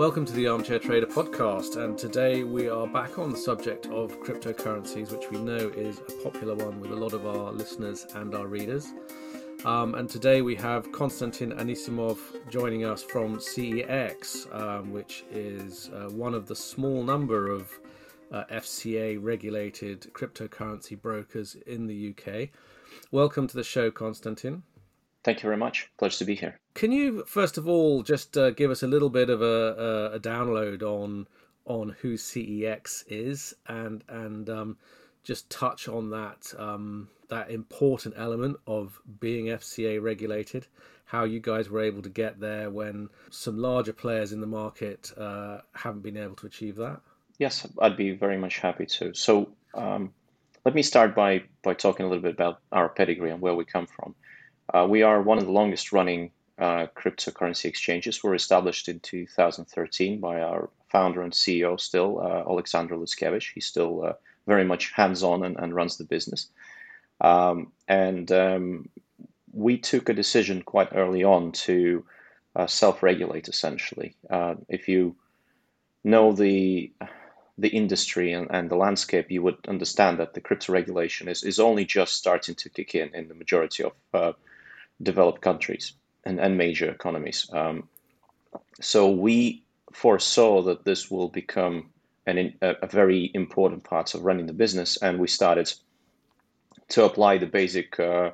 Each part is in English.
Welcome to the Armchair Trader podcast, and today we are back on the subject of cryptocurrencies, which we know is a popular one with a lot of our listeners and our readers. Um, and today we have Konstantin Anissimov joining us from CEX, um, which is uh, one of the small number of uh, FCA regulated cryptocurrency brokers in the UK. Welcome to the show, Konstantin. Thank you very much. Pleasure to be here. Can you first of all just uh, give us a little bit of a, a, a, download on on who CEX is and and um, just touch on that um, that important element of being FCA regulated, how you guys were able to get there when some larger players in the market uh, haven't been able to achieve that? Yes, I'd be very much happy to. So um, let me start by by talking a little bit about our pedigree and where we come from. Uh, we are one of the longest running uh, cryptocurrency exchanges. We're established in 2013 by our founder and CEO, still uh, Alexander Lutskevich. He's still uh, very much hands-on and, and, runs the business. Um, and um, we took a decision quite early on to uh, self-regulate. Essentially, uh, if you know the the industry and, and the landscape, you would understand that the crypto regulation is, is only just starting to kick in in the majority of uh, developed countries and, and major economies. Um, so we foresaw that this will become an, a, a, very important part of running the business, and we started to apply the basic, uh,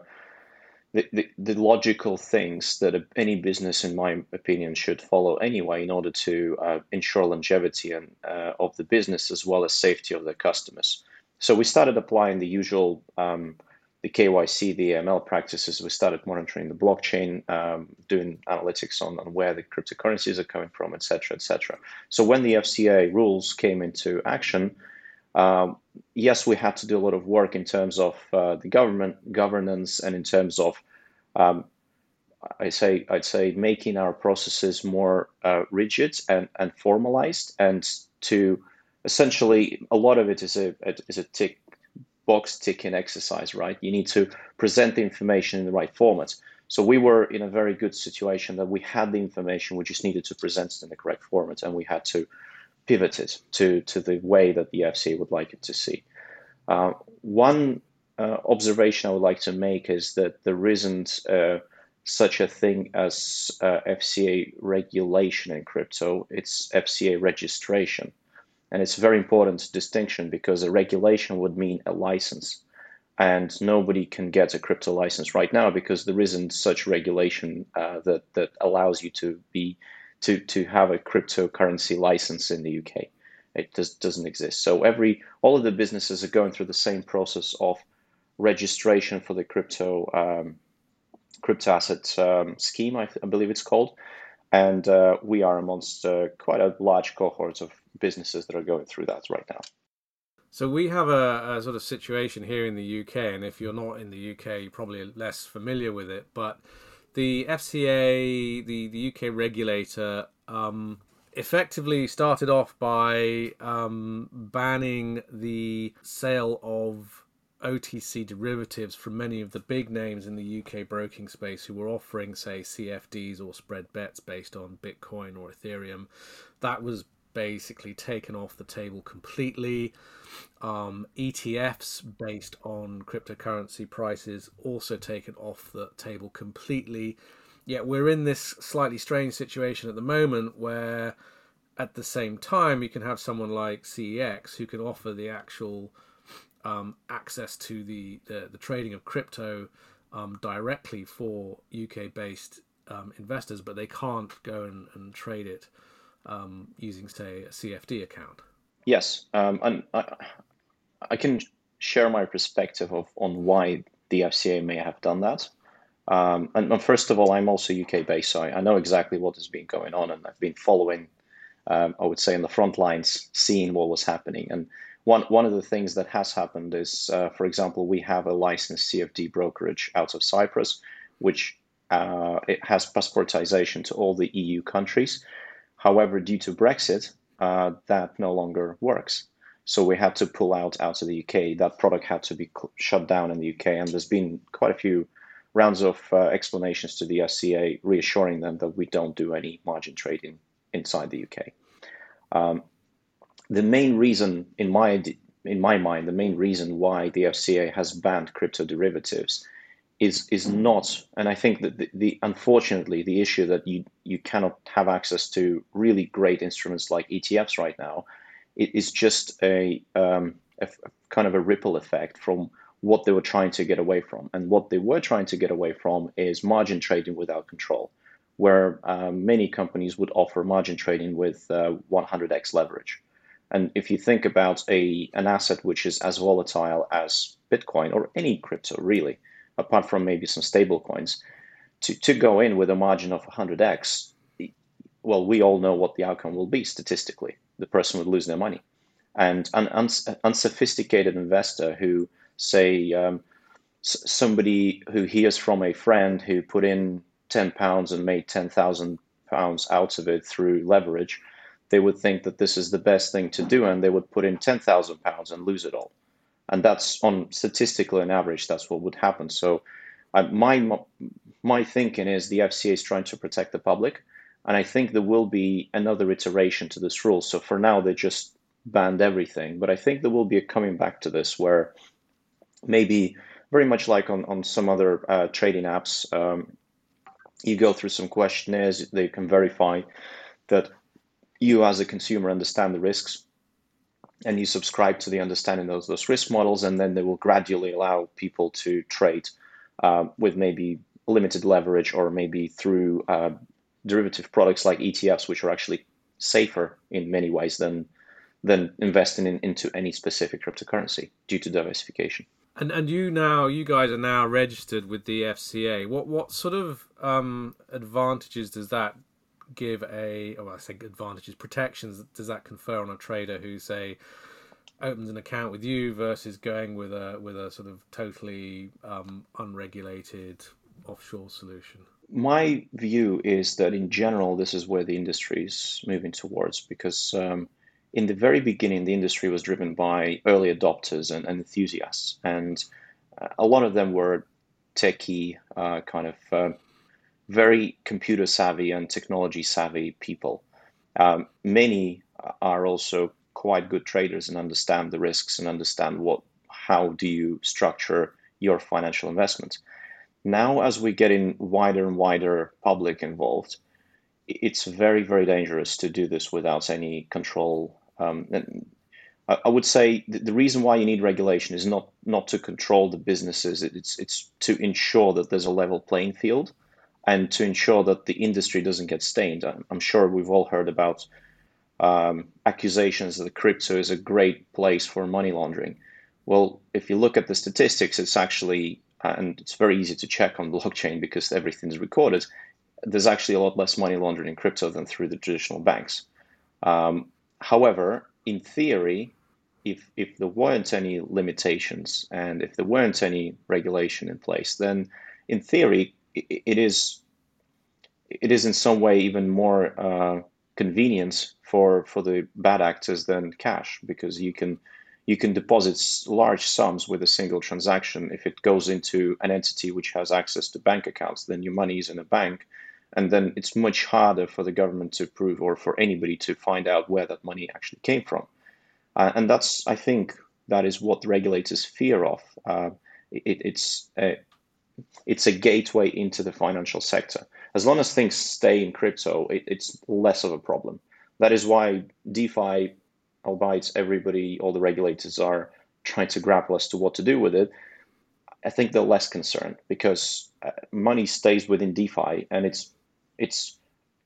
the, the, the, logical things that any business, in my opinion, should follow anyway in order to uh, ensure longevity and, uh, of the business as well as safety of the customers. So we started applying the usual um, the KYC, the AML practices, we started monitoring the blockchain, um, doing analytics on, on where the cryptocurrencies are coming from, et cetera, et cetera. So when the FCA rules came into action, um, yes, we had to do a lot of work in terms of uh, the government governance and in terms of, um, I say, I'd say, making our processes more uh, rigid and, and formalized, and to essentially a lot of it is a is a tick box ticking exercise, right? You need to present the information in the right format. So we were in a very good situation that we had the information, we just needed to present it in the correct format, and we had to pivot it to, to the way that the FCA would like it to see. Uh, one uh, observation I would like to make is that there isn't uh, such a thing as uh, FCA regulation in crypto, it's FCA registration. And it's a very important distinction because a regulation would mean a license. And nobody can get a crypto license right now because there isn't such regulation uh, that, that allows you to be to, to have a cryptocurrency license in the UK. It just doesn't exist. So every all of the businesses are going through the same process of registration for the crypto um, crypto asset um, scheme, I, I, believe it's called, and uh, we are amongst uh, quite a large cohort of businesses that are going through that right now. So we have a, a, sort of situation here in the UK, and if you're not in the UK, you're probably less familiar with it. But the FCA, the the UK regulator, um, effectively started off by um, banning the sale of OTC derivatives from many of the big names in the UK broking space who were offering, say, CFDs or spread bets based on Bitcoin or Ethereum. That was basically taken off the table completely. Um, ETFs based on cryptocurrency prices also taken off the table completely. Yet we're in this slightly strange situation at the moment where, at the same time, you can have someone like CEX who can offer the actual um, access to the, the, the trading of crypto um, directly for UK based um, investors, but they can't go and, and trade it um, using, say, a CFD account. Yes, um, and I, I, can share my perspective of on why the FCA may have done that. Um, and, and, first of all, I'm also UK based, so I, I, know exactly what has been going on, and I've been following, um, I would say, in the front lines, seeing what was happening. And one one of the things that has happened is, uh, for example, we have a licensed CFD brokerage out of Cyprus, which uh, it has passportization to all the EU countries. However, due to Brexit, uh, that no longer works. So we had to pull out out of the UK. That product had to be shut down in the UK, and there's been quite a few rounds of uh, explanations to the FCA, reassuring them that we don't do any margin trading inside the UK. Um, the main reason, in my in my mind, the main reason why the FCA has banned crypto derivatives is is not, and I think that the, the, unfortunately the issue that you you cannot have access to really great instruments like ETFs right now, it is just a, um, a, kind of a ripple effect from what they were trying to get away from, and what they were trying to get away from is margin trading without control, where um, many companies would offer margin trading with uh, 100x leverage. And if you think about a an asset which is as volatile as Bitcoin or any crypto really, apart from maybe some stable coins, to, to go in with a margin of 100x, well, we all know what the outcome will be statistically. The person would lose their money. And an uns- unsophisticated investor who, say, um, s- somebody who hears from a friend who put in 10 pounds and made 10,000 pounds out of it through leverage, they would think that this is the best thing to do and they would put in 10,000 pounds and lose it all and that's on statistical and average that's what would happen. So my my thinking is the FCA is trying to protect the public and I think there will be another iteration to this rule. So for now they just banned everything. But I think there will be a coming back to this where maybe very much like on, on some other uh, trading apps um, you go through some questionnaires they can verify that you as a consumer understand the risks and you subscribe to the understanding of those risk models, and then they will gradually allow people to trade uh, with maybe limited leverage or maybe through uh, derivative products like ETFs, which are actually safer in many ways than than investing in, into any specific cryptocurrency due to diversification. And and you now you guys are now registered with the FCA. What what sort of um, advantages does that give a, well, I think advantages, protections does that confer on a trader who say opens an account with you versus going with a with a sort of totally um, unregulated offshore solution? My view is that in general, this is where the industry is moving towards because um, in the very beginning, the industry was driven by early adopters and, and enthusiasts, and uh, a lot of them were techie uh, kind of uh, very computer savvy and technology savvy people. Um, many are also quite good traders and understand the risks and understand what how do you structure your financial investments. Now, as we get in wider and wider public involved, it's very very dangerous to do this without any control. Um, and I would say the reason why you need regulation is not not to control the businesses. It's it's to ensure that there's a level playing field and to ensure that the industry doesn't get stained. I'm sure we've all heard about um, accusations that crypto is a great place for money laundering. Well, if you look at the statistics, it's actually, and it's very easy to check on blockchain because everything's recorded, there's actually a lot less money laundering in crypto than through the traditional banks. Um, however, in theory, if, if there weren't any limitations and if there weren't any regulation in place, then in theory, it is it is in some way even more uh, convenient for for the bad actors than cash because you can you can deposit large sums with a single transaction. If it goes into an entity which has access to bank accounts then your money is in a bank and then it's much harder for the government to prove or for anybody to find out where that money actually came from. Uh, and that's i think that is what regulators fear of. Uh, it, it's a, it's a gateway into the financial sector. As long as things stay in crypto, it, it's less of a problem. That is why DeFi, albeit everybody, all the regulators are trying to grapple as to what to do with it. I think they're less concerned because uh, money stays within DeFi, and it's it's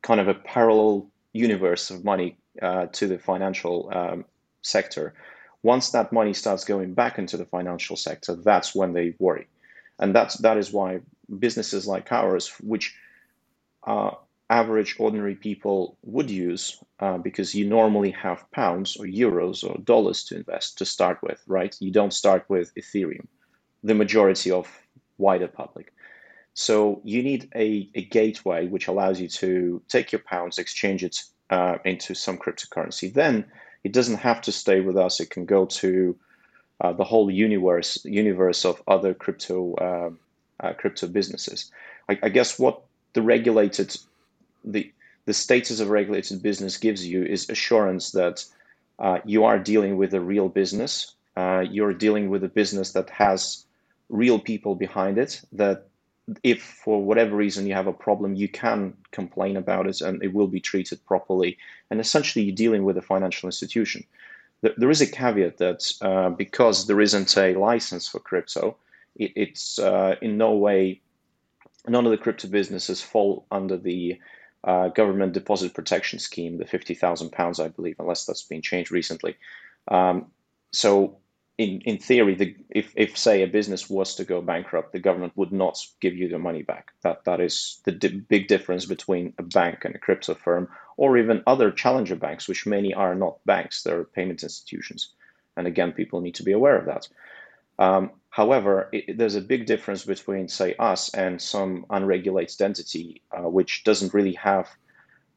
kind of a parallel universe of money uh, to the financial um, sector. Once that money starts going back into the financial sector, that's when they worry and that's that is why businesses like ours, which uh, average ordinary people would use, uh, because you normally have pounds or euros or dollars to invest to start with, right? You don't start with Ethereum, the majority of wider public. So you need a, a gateway which allows you to take your pounds, exchange it uh, into some cryptocurrency. Then it doesn't have to stay with us. It can go to uh, the whole universe universe of other crypto uh, uh, crypto businesses. I, I, guess what the regulated the the status of regulated business gives you is assurance that uh, you are dealing with a real business. Uh, you're dealing with a business that has real people behind it. That if for whatever reason you have a problem, you can complain about it and it will be treated properly. And essentially, you're dealing with a financial institution. There is a caveat that uh, because there isn't a license for crypto, it, it's uh, in no way, none of the crypto businesses fall under the uh, government deposit protection scheme, the fifty thousand pounds, I believe, unless that's been changed recently. Um, so, in in theory, the, if if say a business was to go bankrupt, the government would not give you the money back. That that is the di- big difference between a bank and a crypto firm, or even other challenger banks, which many are not banks; they're payment institutions. And again, people need to be aware of that. Um, However, it, there's a big difference between, say, us and some unregulated entity, uh, which doesn't really have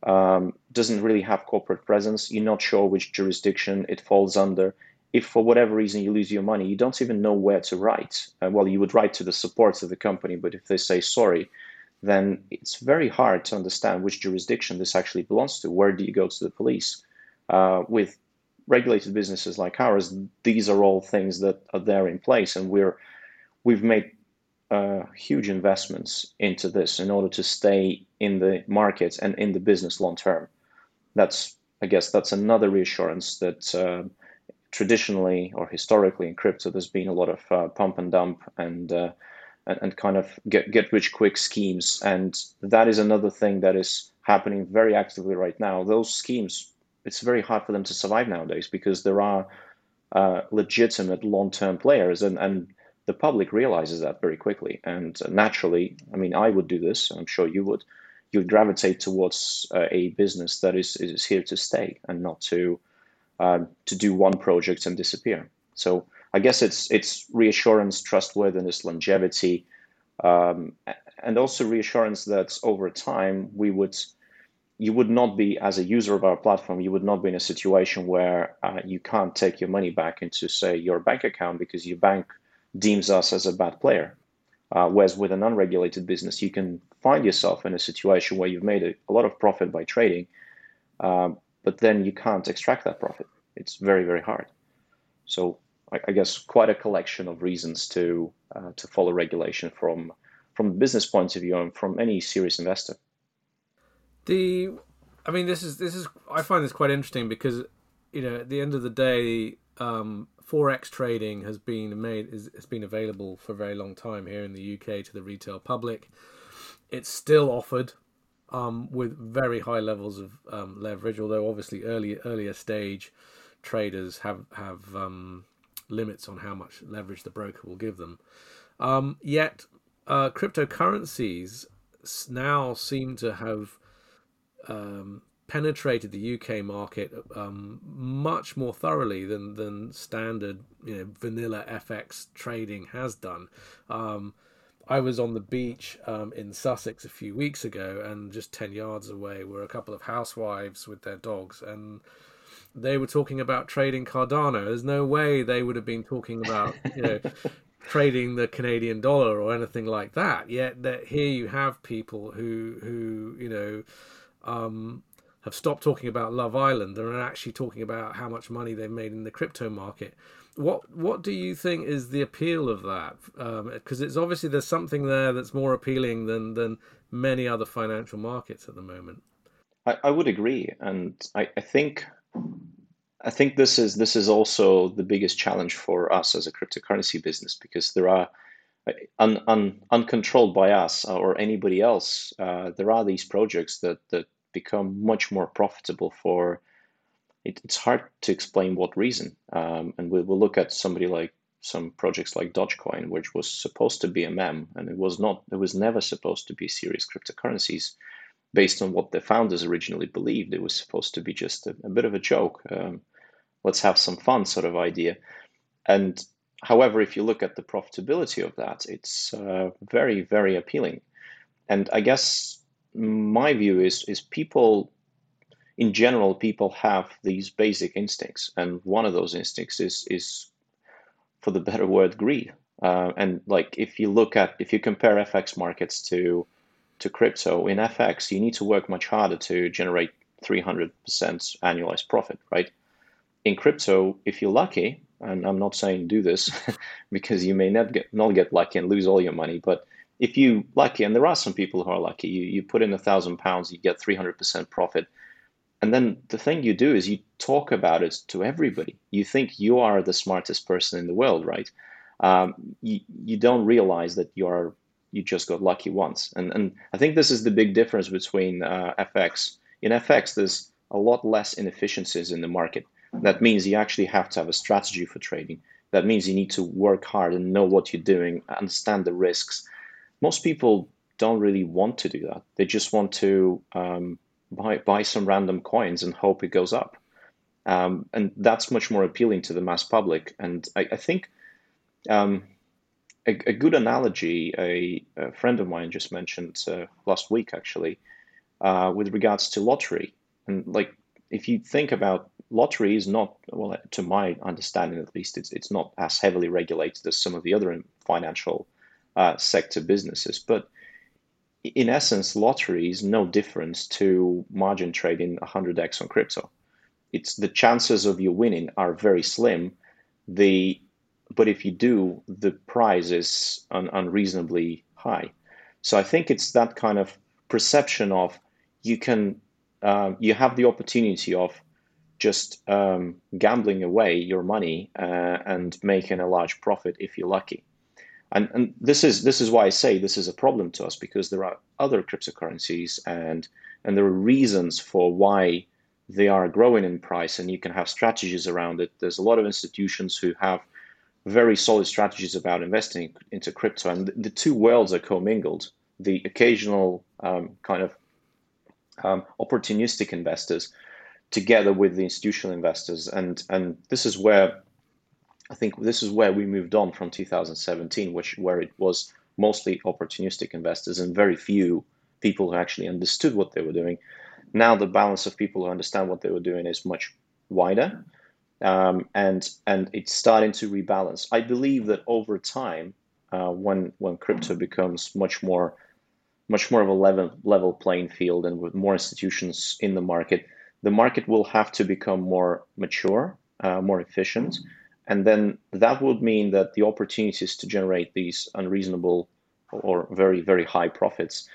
um, doesn't really have corporate presence. You're not sure which jurisdiction it falls under. If for whatever reason you lose your money, you don't even know where to write. Uh, well, you would write to the supports of the company, but if they say sorry, then it's very hard to understand which jurisdiction this actually belongs to. Where do you go to the police? Uh, with regulated businesses like ours, these are all things that are there in place, and we're we've made uh, huge investments into this in order to stay in the market and in the business long term. That's I guess that's another reassurance that uh, traditionally or historically in crypto, there's been a lot of uh, pump and dump and, uh, and and kind of get get rich quick schemes, and that is another thing that is happening very actively right now. Those schemes it's very hard for them to survive nowadays because there are uh, legitimate long-term players and, and the public realizes that very quickly. And naturally i mean i would do this i'm sure you would. You gravitate towards uh, a business that is, is here to stay and not to uh, to do one project and disappear so i guess it's it's reassurance trustworthiness longevity um, and also reassurance that over time we would you would not be, as a user of our platform, you would not be in a situation where uh, you can't take your money back into, say, your bank account because your bank deems us as a bad player. Uh, whereas with an unregulated business, you can find yourself in a situation where you've made a, a lot of profit by trading, um, but then you can't extract that profit. It's very, very hard. So I, I guess quite a collection of reasons to uh, to follow regulation from from a business point of view and from any serious investor. The, I mean, this is this is I find this quite interesting because you know at the end of the day, um, forex trading has been made is, has been available for a very long time here in the UK to the retail public. It's still offered um, with very high levels of um, leverage, although obviously early earlier stage traders have have um, limits on how much leverage the broker will give them. Um, yet, uh, cryptocurrencies now seem to have um, penetrated the UK market um, much more thoroughly than than standard you know vanilla FX trading has done. Um, I was on the beach um, in Sussex a few weeks ago, and just ten yards away were a couple of housewives with their dogs, and they were talking about trading Cardano. There's no way they would have been talking about you know trading the Canadian dollar or anything like that. Yet that here you have people who who you know um, have stopped talking about Love Island and are actually talking about how much money they've made in the crypto market. What what do you think is the appeal of that? Because um, it's obviously there's something there that's more appealing than than many other financial markets at the moment. I, I would agree, and I, I think I think this is this is also the biggest challenge for us as a cryptocurrency business because there are un, un, uncontrolled by us or anybody else, uh, there are these projects that that become much more profitable for it, it's hard to explain what reason um, and we will look at somebody like some projects like dogecoin which was supposed to be a mem and it was not it was never supposed to be serious cryptocurrencies. Based on what the founders originally believed it was supposed to be just a, a bit of a joke um, let's have some fun sort of idea. And however if you look at the profitability of that it's uh, very very appealing. And i guess my view is is people in general people have these basic instincts and one of those instincts is is for the better word greed uh, and like if you look at if you compare fx markets to to crypto in FX, you need to work much harder to generate 300% annualized profit, right? In crypto, if you're lucky, and I'm not saying do this because you may not get not get lucky and lose all your money, but if you lucky, and there are some people who are lucky, you, you put in a thousand pounds, you get 300% profit. And then the thing you do is you talk about it to everybody. You think you are the smartest person in the world, right? Um, you, you don't realize that you are you just got lucky once. And and I think this is the big difference between uh, FX. In FX, there's a lot less inefficiencies in the market. That means you actually have to have a strategy for trading. That means you need to work hard and know what you're doing, understand the risks. Most people don't really want to do that. They just want to um, buy buy some random coins and hope it goes up. Um, and that's much more appealing to the mass public. And I, I think um, a, a, good analogy, a, a, friend of mine just mentioned uh, last week actually, uh, with regards to lottery. And like, if you think about lottery is not, well, to my understanding at least, it's, it's not as heavily regulated as some of the other financial uh, sector businesses. But in essence, lottery is no difference to margin trading 100x on crypto. It's the chances of you winning are very slim. The but if you do, the prize is un- unreasonably high. So I think it's that kind of perception of you can uh, you have the opportunity of just um, gambling away your money uh, and making a large profit if you're lucky. And, and this is this is why I say this is a problem to us because there are other cryptocurrencies and and there are reasons for why they are growing in price and you can have strategies around it. There's a lot of institutions who have very solid strategies about investing into crypto, and the two worlds are commingled. The occasional um, kind of um, opportunistic investors, together with the institutional investors, and and this is where I think this is where we moved on from 2017, which where it was mostly opportunistic investors and very few people who actually understood what they were doing. Now the balance of people who understand what they were doing is much wider um, and and it's starting to rebalance. I believe that over time, uh, when when crypto becomes much more much more of a level level playing field and with more institutions in the market, the market will have to become more mature, uh, more efficient, and then that would mean that the opportunities to generate these unreasonable or very very high profits,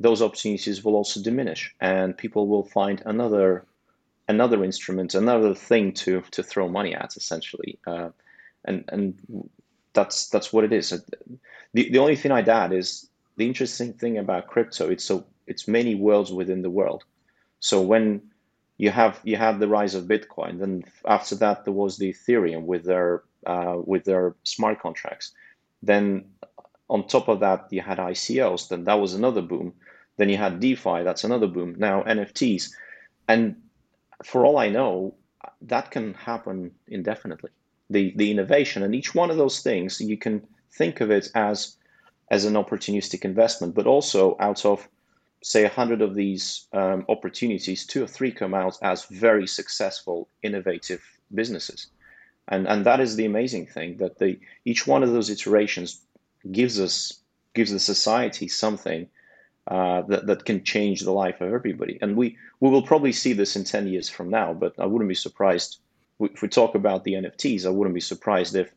those opportunities will also diminish, and people will find another another instrument, another thing to to throw money at, essentially. Uh, and and that's that's what it is. The the only thing I'd add is the interesting thing about crypto. It's so it's many worlds within the world. So when you have you have the rise of Bitcoin, then after that there was the Ethereum with their uh, with their smart contracts. Then on top of that you had ICOs. Then that was another boom. Then you had DeFi. That's another boom. Now NFTs, and for all I know, that can happen indefinitely. The the innovation and each one of those things you can think of it as as an opportunistic investment, but also out of say a hundred of these um, opportunities, two or three come out as very successful, innovative businesses, and and that is the amazing thing that the each one of those iterations gives us gives the society something uh, that, that can change the life of everybody. And we, we will probably see this in 10 years from now, but I wouldn't be surprised if we talk about the NFTs, I wouldn't be surprised if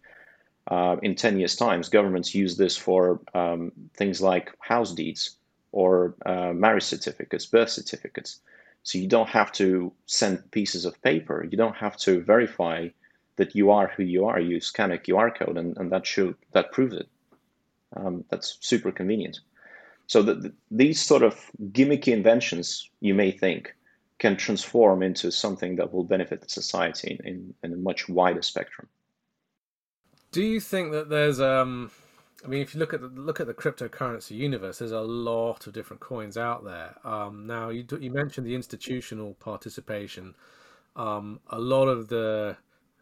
uh, in 10 years' times governments use this for um, things like house deeds or uh, marriage certificates, birth certificates. So you don't have to send pieces of paper. You don't have to verify that you are who you are. You scan a QR code, and, and that should that proves it. Um, that's super convenient. So the, these sort of gimmicky inventions, you may think, can transform into something that will benefit the society in, in, in a much wider spectrum. Do you think that there's um I mean, if you look at the look at the cryptocurrency universe, there's a lot of different coins out there. Um, now, you you mentioned the institutional participation. Um, a lot of the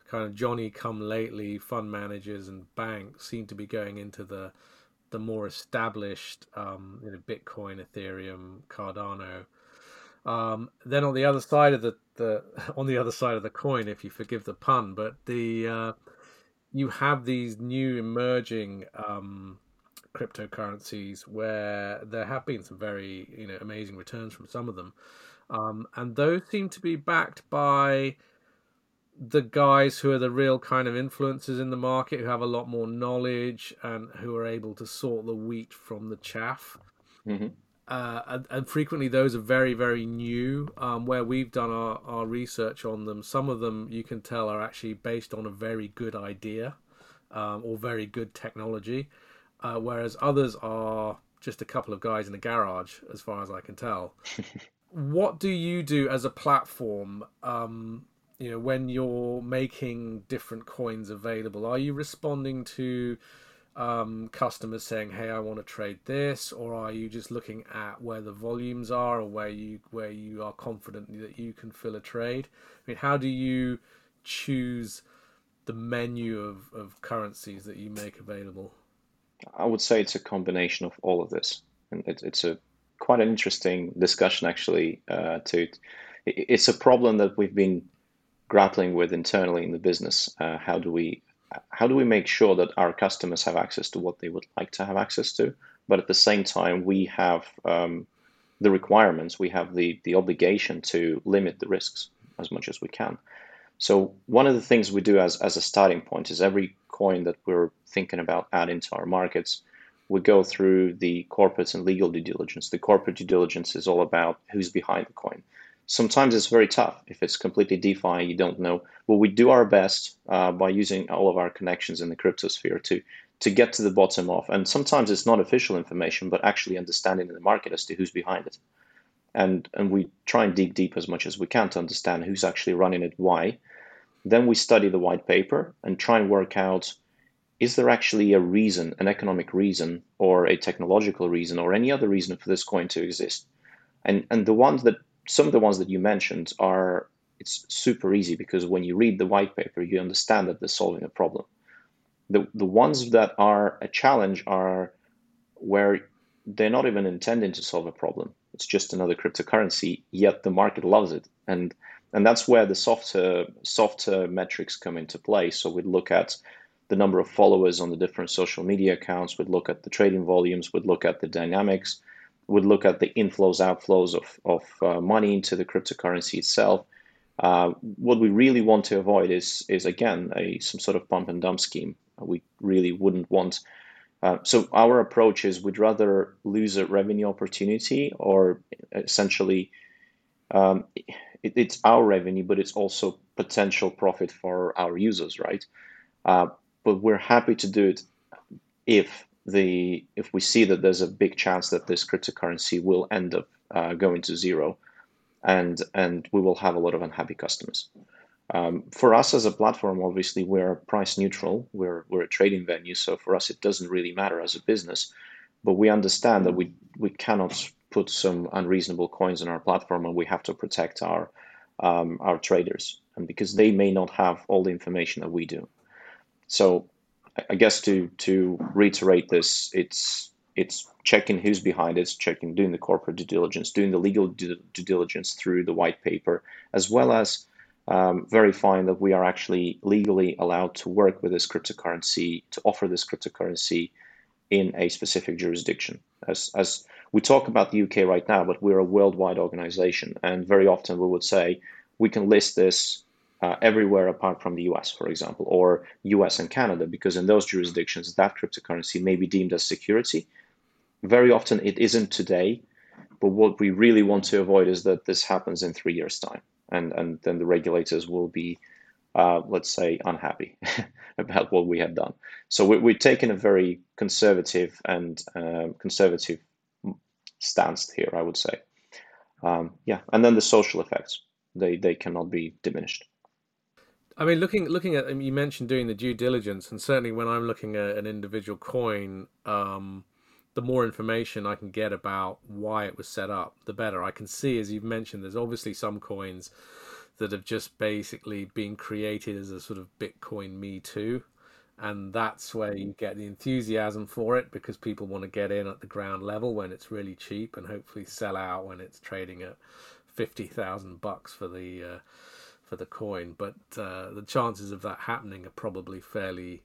kind of Johnny come lately fund managers and banks seem to be going into the the more established, um, you know, Bitcoin, Ethereum, Cardano. Um, then on the other side of the, the on the other side of the coin, if you forgive the pun, but the uh, you have these new emerging um, cryptocurrencies where there have been some very you know amazing returns from some of them, um, and those seem to be backed by the guys who are the real kind of influencers in the market who have a lot more knowledge and who are able to sort the wheat from the chaff. Mm-hmm. Uh, and, and, frequently those are very very new. Um, where we've done our, our research on them some of them you can tell are actually based on a very good idea um, or very good technology. Uh, whereas others are just a couple of guys in a garage as far as i can tell. What do you do as a platform um, you know when you're making different coins available? Are you responding to um, customers saying hey i want to trade this or are you just looking at where the volumes are or where you where you are confident that you can fill a trade i mean how do you choose the menu of, of currencies that you make available i would say it's a combination of all of this and it, it's a quite an interesting discussion actually uh, to it's a problem that we've been grappling with internally in the business. Uh, how do we how do we make sure that our customers have access to what they would like to have access to, but at the same time we have um, the requirements, we have the the obligation to limit the risks as much as we can. So one of the things we do as as a starting point is every coin that we're thinking about adding to our markets, we go through the corporate and legal due diligence. The corporate due diligence is all about who's behind the coin sometimes it's very tough if it's completely DeFi you don't know. But we do our best uh, by using all of our connections in the cryptosphere to to get to the bottom of. And sometimes it's not official information, but actually understanding in the market as to who's behind it. And and we try and dig deep as much as we can to understand who's actually running it, why. Then we study the white paper and try and work out is there actually a reason, an economic reason, or a technological reason, or any other reason for this coin to exist? And and the ones that some of the ones that you mentioned are it's super easy because when you read the white paper, you understand that they're solving a problem. The the ones that are a challenge are where they're not even intending to solve a problem. It's just another cryptocurrency, yet the market loves it. And and that's where the softer softer metrics come into play. So we'd look at the number of followers on the different social media accounts, we'd look at the trading volumes, we'd look at the dynamics, would look at the inflows, outflows of, of uh, money into the cryptocurrency itself. Uh, what we really want to avoid is, is again, a, some sort of pump and dump scheme. We really wouldn't want. Uh, so our approach is we'd rather lose a revenue opportunity or essentially um, it, it's our revenue, but it's also potential profit for our users, right? Uh, but we're happy to do it if the if we see that there's a big chance that this cryptocurrency will end up uh, going to zero, and and we will have a lot of unhappy customers. Um, for us as a platform, obviously we're price neutral. We're we're a trading venue, so for us it doesn't really matter as a business. But we understand that we we cannot put some unreasonable coins on our platform, and we have to protect our um, our traders, and because they may not have all the information that we do. So I guess to to reiterate this, it's it's checking who's behind it, checking doing the corporate due diligence, doing the legal due, due diligence through the white paper, as well as um, verifying that we are actually legally allowed to work with this cryptocurrency to offer this cryptocurrency in a specific jurisdiction. As as we talk about the UK right now, but we're a worldwide organization, and very often we would say we can list this uh, everywhere apart from the US, for example, or US and Canada, because in those jurisdictions, that cryptocurrency may be deemed as security. Very often it isn't today, but what we really want to avoid is that this happens in three years' time, and, and then the regulators will be, uh, let's say, unhappy about what we have done. So we, we've taken a very conservative and uh, conservative stance here, I would say. Um, yeah, and then the social effects, they, they cannot be diminished. I mean, looking looking at you mentioned doing the due diligence, and certainly when I'm looking at an individual coin, um, the more information I can get about why it was set up, the better. I can see, as you've mentioned, there's obviously some coins that have just basically been created as a sort of Bitcoin Me Too, and that's where you get the enthusiasm for it because people want to get in at the ground level when it's really cheap and hopefully sell out when it's trading at fifty thousand bucks for the. Uh, for the coin, but uh, the chances of that happening are probably fairly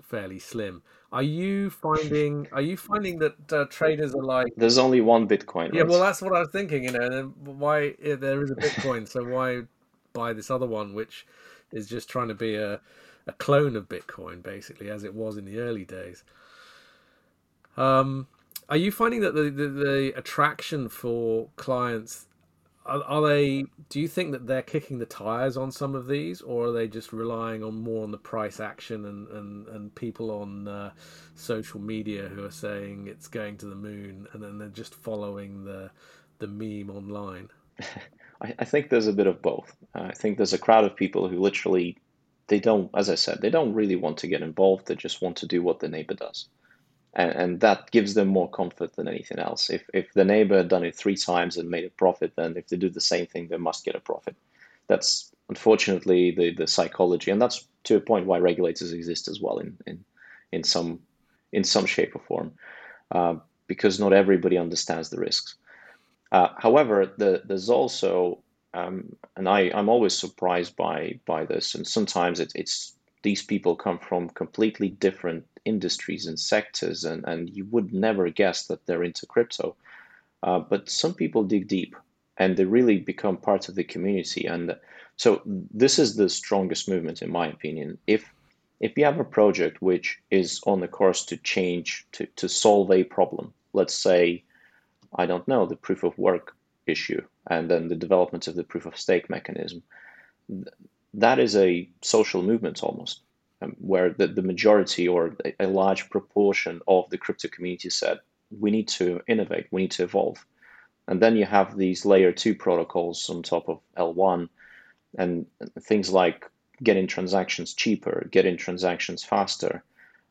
fairly slim. Are you finding are you finding that uh, traders are like there's only one Bitcoin? Yeah, well, that's what I was thinking. You know, why there is a Bitcoin, so why buy this other one, which is just trying to be a a clone of Bitcoin, basically, as it was in the early days. Um, are you finding that the, the, the attraction for clients are, are, they? Do you think that they're kicking the tires on some of these, or are they just relying on more on the price action and and, and people on uh, social media who are saying it's going to the moon, and then they're just following the the meme online? I, I think there's a bit of both. I think there's a crowd of people who literally they don't, as I said, they don't really want to get involved. They just want to do what the neighbor does and, and that gives them more comfort than anything else. If if the neighbor had done it three times and made a profit, then if they do the same thing, they must get a profit. That's unfortunately the the psychology, and that's to a point why regulators exist as well in in in some in some shape or form, uh, because not everybody understands the risks. Uh, however, the, there's also um, and I, I'm always surprised by by this, and sometimes it, it's these people come from completely different industries and sectors, and, and you would never guess that they're into crypto. Uh, but some people dig deep and they really become part of the community. And so this is the strongest movement, in my opinion. If if you have a project which is on the course to change to, to solve a problem, let's say, I don't know, the proof of work issue, and then the development of the proof of stake mechanism, that is a social movement almost um, where the, the majority or a, large proportion of the crypto community said, we need to innovate, we need to evolve. And then you have these layer two protocols on top of L1 and things like getting transactions cheaper, getting transactions faster.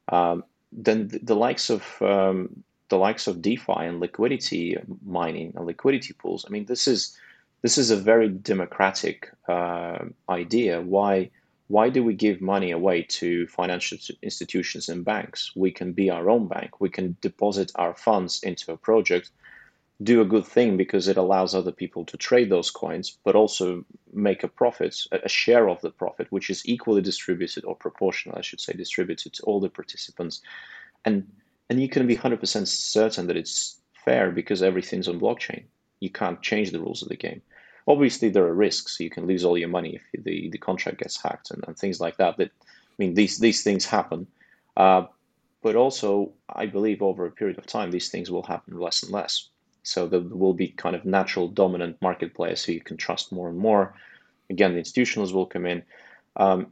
Um, then the, the, likes of um, the likes of DeFi and liquidity mining and liquidity pools. I mean, this is this is a very democratic uh, idea. Why why do we give money away to financial institutions and banks? We can be our own bank. We can deposit our funds into a project, do a good thing because it allows other people to trade those coins, but also make a profit, a share of the profit, which is equally distributed or proportional, I should say, distributed to all the participants. And and you can be 100% certain that it's fair because everything's on blockchain. You can't change the rules of the game. Obviously, there are risks. You can lose all your money if the, the contract gets hacked and, and things like that. But I mean, these these things happen. Uh, but also, I believe over a period of time, these things will happen less and less. So there will be kind of natural dominant market players who you can trust more and more. Again, the institutionals will come in. Um,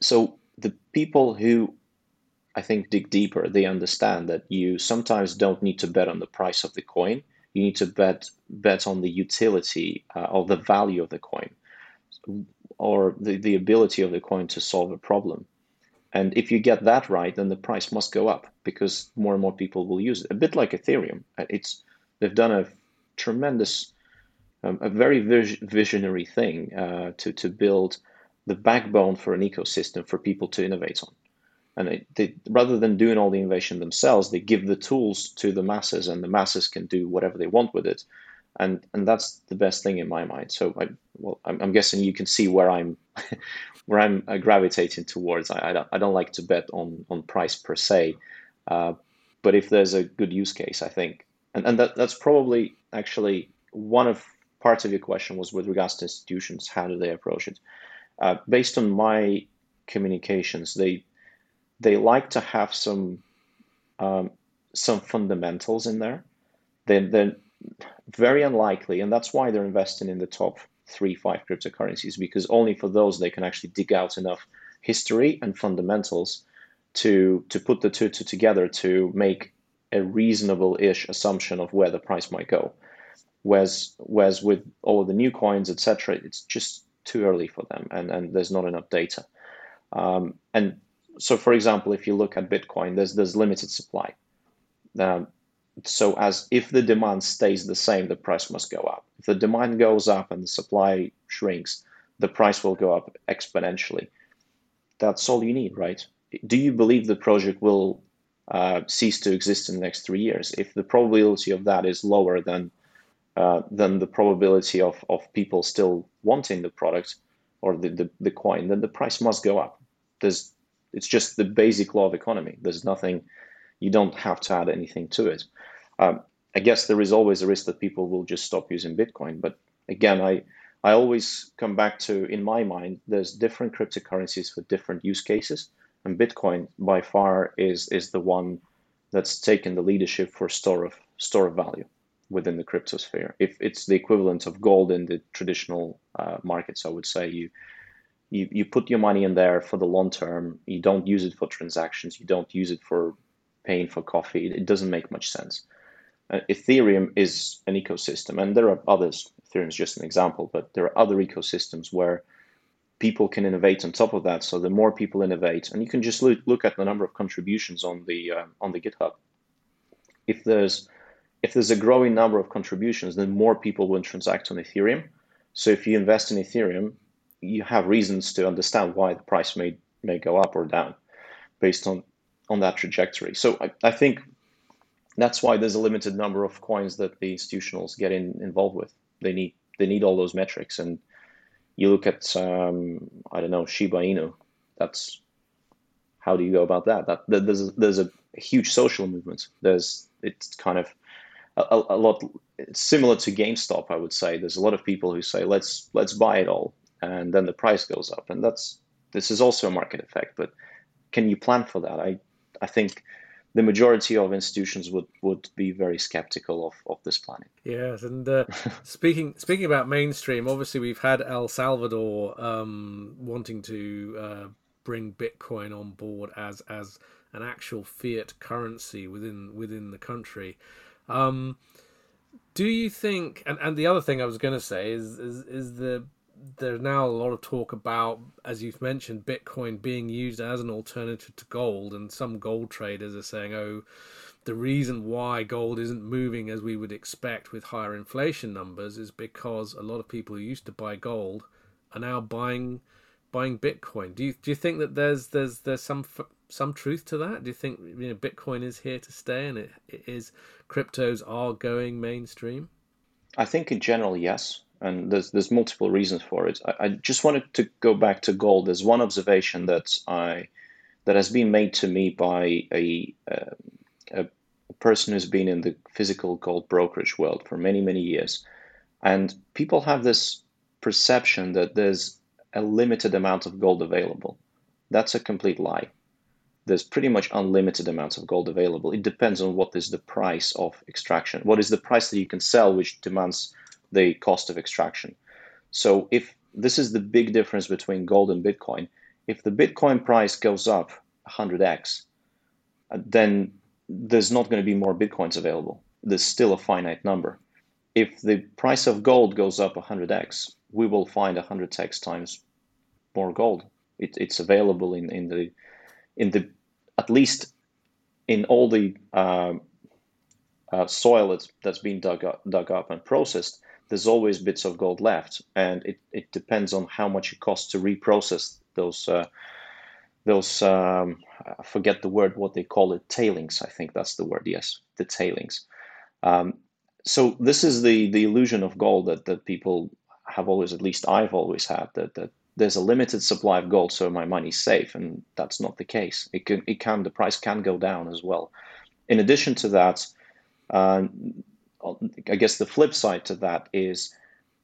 so the people who I think dig deeper, they understand that you sometimes don't need to bet on the price of the coin you need to bet bet on the utility uh, or the value of the coin or the, the ability of the coin to solve a problem. And if you get that right, then the price must go up because more and more people will use it. A bit like Ethereum. Uh, it's they've done a tremendous, um, a very vis- visionary thing uh, to to build the backbone for an ecosystem for people to innovate on and they, rather than doing all the innovation themselves, they give the tools to the masses, and the masses can do whatever they want with it, and and that's the best thing in my mind. So I, well, I'm, I'm guessing you can see where I'm where I'm uh, gravitating towards. I, I don't I don't like to bet on on price per se, uh, but if there's a good use case, I think, and and that that's probably actually one of parts of your question was with regards to institutions. How do they approach it? Uh, based on my communications, they they like to have some um, some fundamentals in there. They, they're very unlikely, and that's why they're investing in the top three, five cryptocurrencies because only for those they can actually dig out enough history and fundamentals to to put the two, two together to make a reasonable-ish assumption of where the price might go. Whereas, whereas with all of the new coins, etc., it's just too early for them, and, and there's not enough data. Um, and so for example, if you look at Bitcoin, there's there's limited supply. Um, so as if the demand stays the same, the price must go up. If the demand goes up and the supply shrinks, the price will go up exponentially. That's all you need, right? Do you believe the project will uh, cease to exist in the next three years? If the probability of that is lower than uh, than the probability of, of people still wanting the product or the, the, the coin, then the price must go up. There's it's just the basic law of economy. There's nothing, you don't have to add anything to it. Um, I guess there is always a risk that people will just stop using Bitcoin. But again, I I always come back to in my mind, there's different cryptocurrencies for different use cases, and Bitcoin by far is is the one that's taken the leadership for store of store of value within the crypto sphere. If it's the equivalent of gold in the traditional uh, markets, I would say you you, you put your money in there for the long term. You don't use it for transactions. You don't use it for paying for coffee. It doesn't make much sense. Uh, Ethereum is an ecosystem, and there are others. Ethereum is just an example, but there are other ecosystems where people can innovate on top of that. So the more people innovate, and you can just look, look at the number of contributions on the uh, on the GitHub. If there's if there's a growing number of contributions, then more people will transact on Ethereum. So if you invest in Ethereum, you have reasons to understand why the price may may go up or down based on on that trajectory. So I, I think that's why there's a limited number of coins that the institutionals get in, involved with. They need they need all those metrics, and you look at um, I don't know Shiba Inu. That's how do you go about that? That there's a, there's a huge social movement. There's it's kind of a, a lot similar to GameStop. I would say there's a lot of people who say let's let's buy it all and then the price goes up. And that's this is also a market effect. But can you plan for that? I I think the majority of institutions would, would be very skeptical of, of this planning. Yes, and uh, speaking speaking about mainstream, obviously we've had El Salvador um, wanting to uh, bring Bitcoin on board as as an actual fiat currency within within the country. Um, do you think? And, and the other thing I was going to say is is is the there's now a lot of talk about, as you've mentioned, Bitcoin being used as an alternative to gold, and some gold traders are saying, "Oh, the reason why gold isn't moving as we would expect with higher inflation numbers is because a lot of people who used to buy gold are now buying buying Bitcoin." Do you do you think that there's there's there's some some truth to that? Do you think you know Bitcoin is here to stay, and it, it is cryptos are going mainstream? I think in general, yes and there's there's multiple reasons for it. I, I, just wanted to go back to gold. There's one observation that I that has been made to me by a, uh, a, a person who's been in the physical gold brokerage world for many many years, and people have this perception that there's a limited amount of gold available. That's a complete lie. There's pretty much unlimited amounts of gold available. It depends on what is the price of extraction. What is the price that you can sell, which demands the cost of extraction. So if this is the big difference between gold and Bitcoin, if the Bitcoin price goes up 100x, uh, then there's not going to be more Bitcoins available. There's still a finite number. If the price of gold goes up 100x, we will find 100x times more gold. It, it's available in, in the in the at least in all the uh, uh, soil that's, that's been dug up, dug up and processed there's always bits of gold left, and it, it depends on how much it costs to reprocess those uh, those um, I forget the word what they call it tailings. I think that's the word. Yes, the tailings. Um, so this is the the illusion of gold that that people have always, at least I've always had that that there's a limited supply of gold, so my money's safe, and that's not the case. It can it can the price can go down as well. In addition to that. Uh, I guess the flip side to that is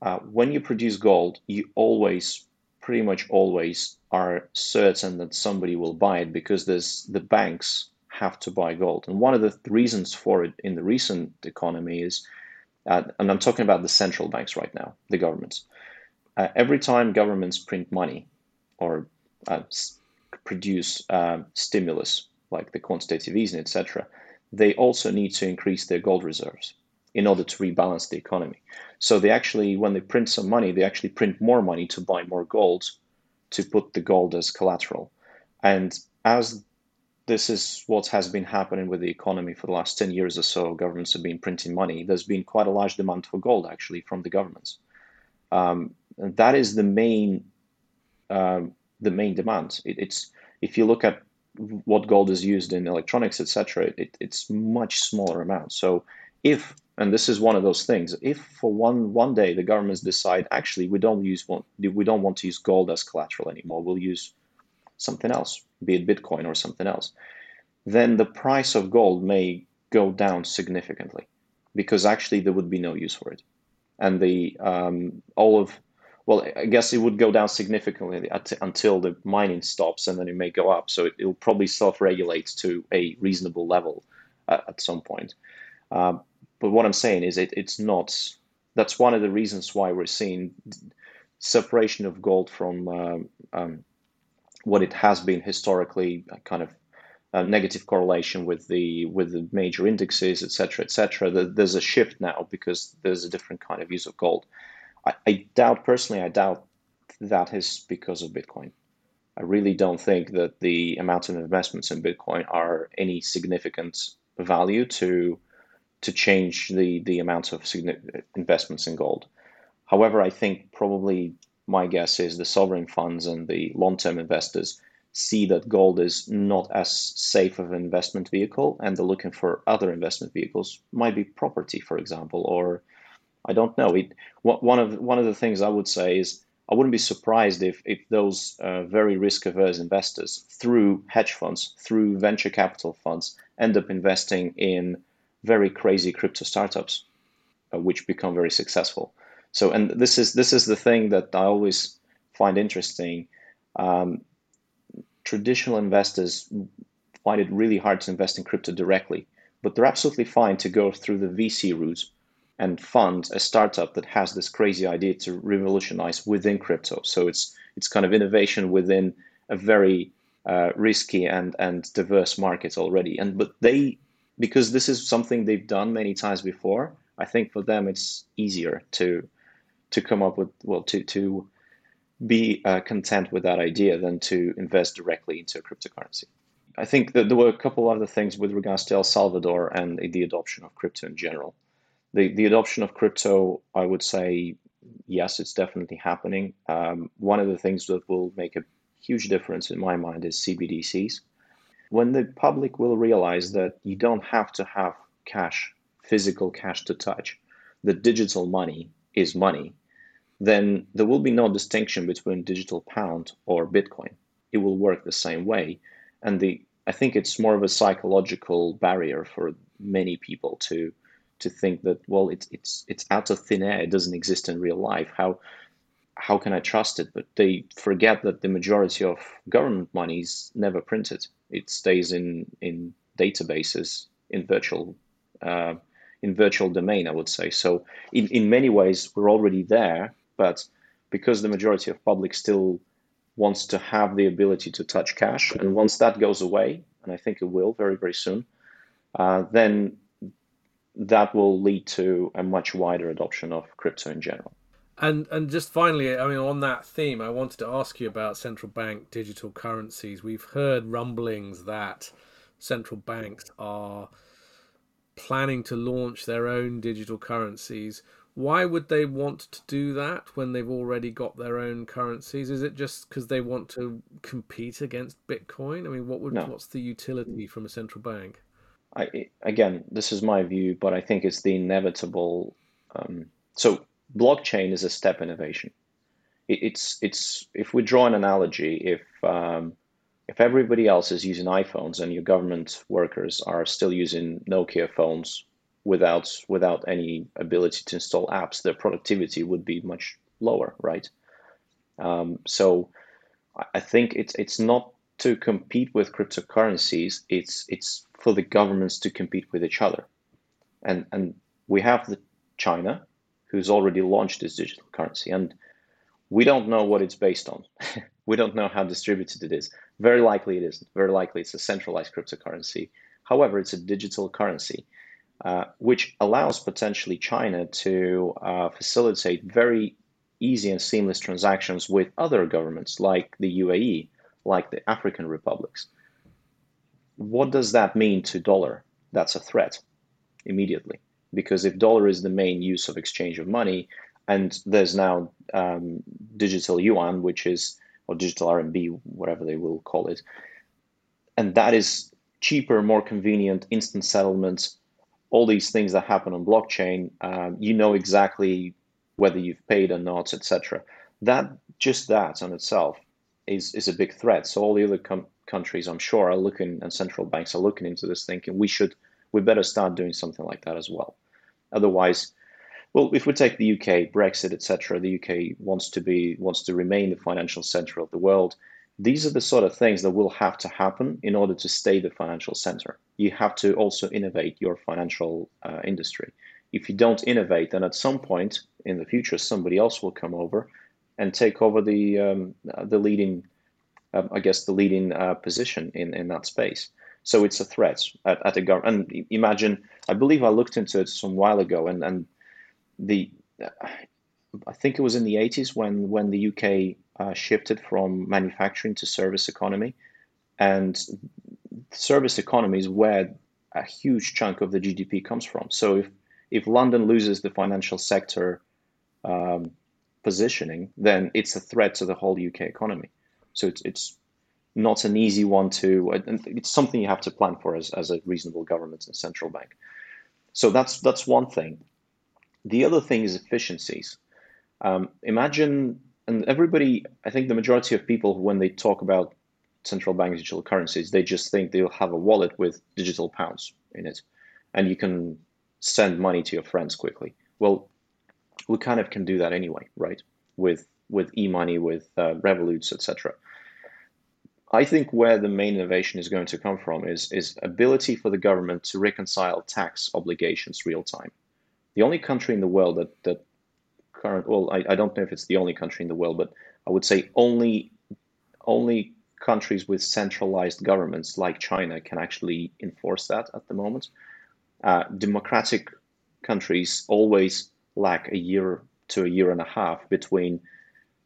uh, when you produce gold, you always, pretty much always, are certain that somebody will buy it because there's the banks have to buy gold. And one of the reasons for it in the recent economy is, uh, and I'm talking about the central banks right now, the governments. Uh, every time governments print money or uh, produce uh, stimulus like the quantitative easing, etc., they also need to increase their gold reserves in order to rebalance the economy. So they actually, when they print some money, they actually print more money to buy more gold to put the gold as collateral. And as this is what has been happening with the economy for the last 10 years or so, governments have been printing money. There's been quite a large demand for gold actually from the governments. Um, and that is the main um, the main demand. It, it's if you look at what gold is used in electronics, etc., it, it's much smaller amounts. So if and this is one of those things if for one one day the governments decide actually we don't use we don't want to use gold as collateral anymore we'll use something else, be it Bitcoin or something else, then the price of gold may go down significantly because actually there would be no use for it. And the um, all of well, I guess it would go down significantly until the mining stops, and then it may go up. So it, will probably self-regulate to a reasonable level uh, at some point. Uh, but what I'm saying is, it, it's not. That's one of the reasons why we're seeing separation of gold from um, um, what it has been historically, kind of negative correlation with the with the major indexes, et cetera, et cetera. There's a shift now because there's a different kind of use of gold. I, I doubt personally, I doubt that is because of Bitcoin. I really don't think that the amount of investments in Bitcoin are any significant value to to change the the amount of investments in gold. However, I think probably my guess is the sovereign funds and the long-term investors see that gold is not as safe of an investment vehicle and they're looking for other investment vehicles might be property for example or I don't know. It one of one of the things I would say is I wouldn't be surprised if if those uh, very risk averse investors, through hedge funds, through venture capital funds, end up investing in very crazy crypto startups, uh, which become very successful. So, and this is this is the thing that I always find interesting. Um, traditional investors find it really hard to invest in crypto directly, but they're absolutely fine to go through the VC route and fund a startup that has this crazy idea to revolutionize within crypto. So it's it's kind of innovation within a very uh, risky and and diverse market already. And but they because this is something they've done many times before. I think for them it's easier to to come up with well to to be uh, content with that idea than to invest directly into a cryptocurrency. I think that there were a couple other things with regards to El Salvador and the adoption of crypto in general the the adoption of crypto, I would say, yes, it's definitely happening. Um, one of the things that will make a huge difference in my mind is CBDCs. When the public will realize that you don't have to have cash, physical cash to touch, that digital money is money, then there will be no distinction between digital pound or Bitcoin. It will work the same way. And the I think it's more of a psychological barrier for many people to to think that well it's it's it's out of thin air it doesn't exist in real life how how can i trust it? But they forget that the majority of government money is never printed. It stays in in databases in virtual uh, in virtual domain i would say. So in, in many ways we're already there but because the majority of public still wants to have the ability to touch cash and once that goes away and i think it will very very soon uh, then that will lead to a much wider adoption of crypto in general. And and just finally, I mean, on that theme, I wanted to ask you about central bank digital currencies. We've heard rumblings that central banks are planning to launch their own digital currencies. Why would they want to do that when they've already got their own currencies? Is it just because they want to compete against Bitcoin? I mean, what would no. what's the utility from a central bank? I, again, this is my view, but I think it's the inevitable. Um, so blockchain is a step innovation. It, it's it's if we draw an analogy, if um, if everybody else is using iPhones and your government workers are still using Nokia phones without without any ability to install apps, their productivity would be much lower, right? Um, so I think it's it's not to compete with cryptocurrencies. It's it's for the governments to compete with each other. And, and we have the China, who's already launched this digital currency, and we don't know what it's based on. we don't know how distributed it is. Very likely it isn't. Very likely it's a centralized cryptocurrency. However, it's a digital currency, uh, which allows potentially China to uh, facilitate very easy and seamless transactions with other governments like the UAE, like the African republics what does that mean to dollar? That's a threat immediately because if dollar is the main use of exchange of money, and there's now um, digital yuan, which is or digital RMB, whatever they will call it, and that is cheaper, more convenient, instant settlements, all these things that happen on blockchain. Um, you know exactly whether you've paid or not, etc. That just that on itself is is a big threat. So all the other com- countries, I'm sure, are looking and central banks are looking into this, thinking we should we better start doing something like that as well. Otherwise, well, if we take the UK, Brexit, etc., the UK wants to be wants to remain the financial center of the world. These are the sort of things that will have to happen in order to stay the financial center. You have to also innovate your financial uh, industry. If you don't innovate, then at some point in the future, somebody else will come over and take over the um, the leading, uh, I guess, the leading uh, position in in that space. So it's a threat at, at government. And imagine, I believe I looked into it some while ago, and and the I think it was in the 80s when when the UK uh, shifted from manufacturing to service economy, and service economy is where a huge chunk of the GDP comes from. So if if London loses the financial sector um, positioning, then it's a threat to the whole UK economy. So it's it's not an easy one to. It's something you have to plan for as, as a reasonable government and central bank. So that's that's one thing. The other thing is efficiencies. Um, imagine, and everybody, I think the majority of people, when they talk about central bank digital currencies, they just think they'll have a wallet with digital pounds in it, and you can send money to your friends quickly. Well, we kind of can do that anyway, right? With with e-money, with uh, Revoluts, etc. I think where the main innovation is going to come from is is ability for the government to reconcile tax obligations real time. The only country in the world that that current well, I, I don't know if it's the only country in the world, but I would say only only countries with centralized governments like China can actually enforce that at the moment. Uh, democratic countries always lack a year to a year and a half between.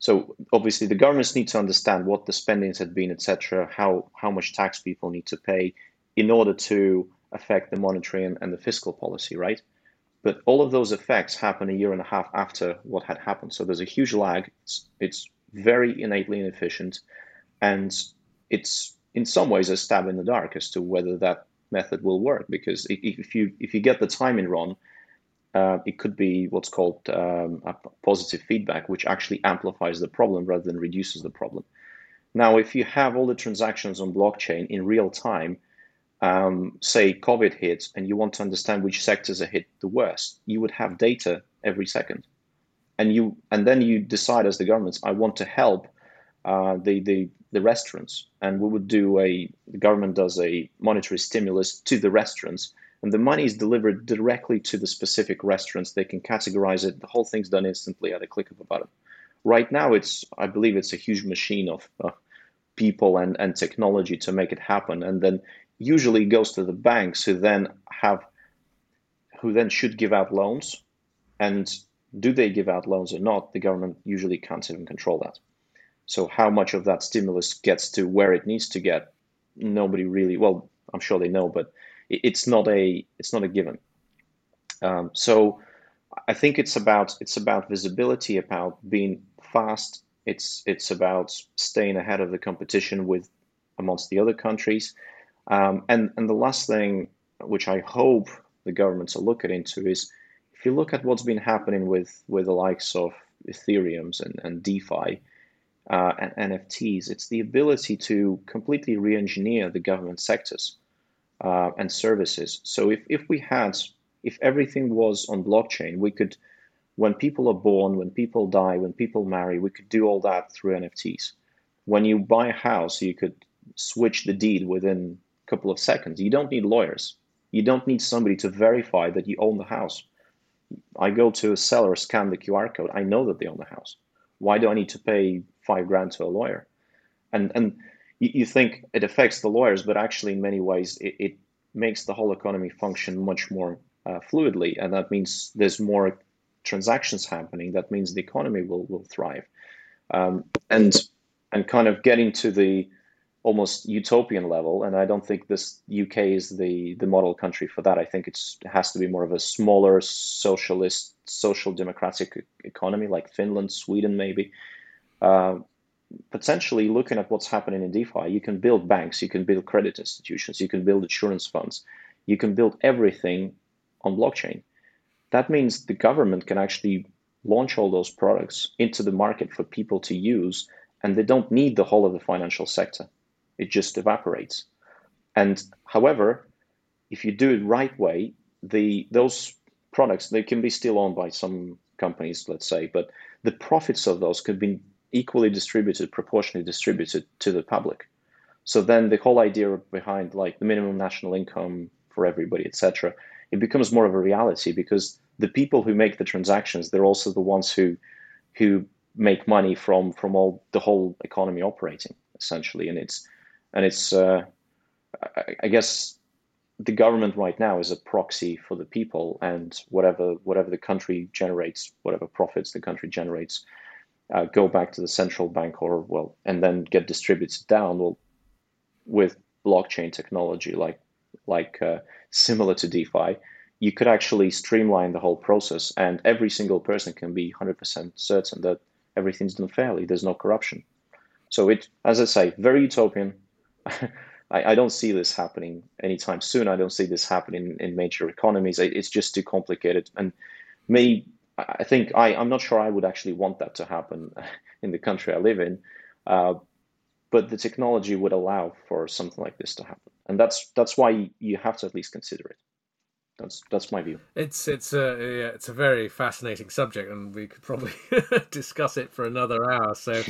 So obviously, the governments need to understand what the spendings had been, etc., how how much tax people need to pay in order to affect the monetary and, and the fiscal policy, right? But all of those effects happen a year and a half after what had happened. So there's a huge lag. It's, it's very innately inefficient, and it's in some ways a stab in the dark as to whether that method will work. Because if you if you get the timing wrong, uh, it could be what's called um, a positive feedback, which actually amplifies the problem rather than reduces the problem. Now, if you have all the transactions on blockchain in real time, um, say COVID hits, and you want to understand which sectors are hit the worst, you would have data every second, and you and then you decide as the governments, I want to help uh, the the the restaurants, and we would do a the government does a monetary stimulus to the restaurants and the money is delivered directly to the specific restaurants. They can categorize it. The whole thing's done instantly at a click of a button. Right now, it's I believe it's a huge machine of uh, people and, and technology to make it happen, and then usually goes to the banks who then have who then should give out loans, and do they give out loans or not? The government usually can't even control that. So how much of that stimulus gets to where it needs to get? Nobody really. Well, I'm sure they know, but it's not a it's not a given. Um, so I think it's about it's about visibility, about being fast. It's it's about staying ahead of the competition with amongst the other countries. Um, and and the last thing, which I hope the governments are looking into, is if you look at what's been happening with with the likes of Ethereum's and, and DeFi uh, and NFTs, it's the ability to completely re-engineer the government sectors uh, and services. So if, if we had, if everything was on blockchain, we could, when people are born, when people die, when people marry, we could do all that through NFTs. When you buy a house, you could switch the deed within a couple of seconds. You don't need lawyers. You don't need somebody to verify that you own the house. I go to a seller, scan the QR code. I know that they own the house. Why do I need to pay five grand to a lawyer? And and you, you think it affects the lawyers, but actually, in many ways, it, it makes the whole economy function much more uh, fluidly, and that means there's more transactions happening. That means the economy will will thrive, um, and and kind of getting to the almost utopian level. And I don't think this UK is the the model country for that. I think it's it has to be more of a smaller socialist, social democratic economy like Finland, Sweden, maybe. Uh, potentially looking at what's happening in DeFi, you can build banks, you can build credit institutions, you can build insurance funds, you can build everything on blockchain. That means the government can actually launch all those products into the market for people to use and they don't need the whole of the financial sector. It just evaporates. And however, if you do it right way, the those products they can be still owned by some companies, let's say, but the profits of those could be equally distributed, proportionally distributed to the public. So then the whole idea behind like the minimum national income for everybody, etc., it becomes more of a reality because the people who make the transactions, they're also the ones who who make money from from all the whole economy operating essentially, and it's and it's uh, I, I guess the government right now is a proxy for the people, and whatever whatever the country generates, whatever profits the country generates, uh, go back to the central bank or well, and then get distributed down. Well, with blockchain technology, like like uh, similar to DeFi, you could actually streamline the whole process, and every single person can be 100% certain that everything's done fairly. There's no corruption. So it, as I say, very utopian. I, I, don't see this happening anytime soon. I don't see this happening in major economies. It's just too complicated. And me, I think I, I'm not sure I would actually want that to happen in the country I live in. Uh, but the technology would allow for something like this to happen, and that's that's why you have to at least consider it. That's that's my view. It's it's a yeah, it's a very fascinating subject, and we could probably discuss it for another hour. So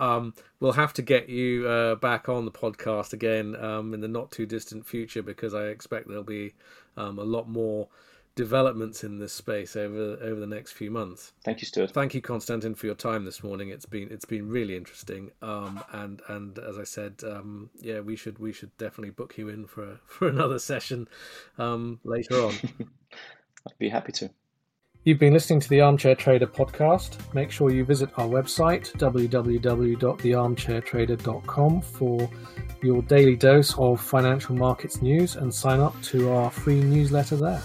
um, we'll have to get you uh, back on the podcast again um, in the not too distant future because I expect there'll be um, a lot more developments in this space over over the next few months. Thank you, Stuart. Thank you, Konstantin, for your time this morning. It's been it's been really interesting. Um, and and as I said, um, yeah, we should we should definitely book you in for for another session um, later on. I'd be happy to. You've been listening to the Armchair Trader podcast. Make sure you visit our website, www.thearmchairtrader.com, for your daily dose of financial markets news and sign up to our free newsletter there.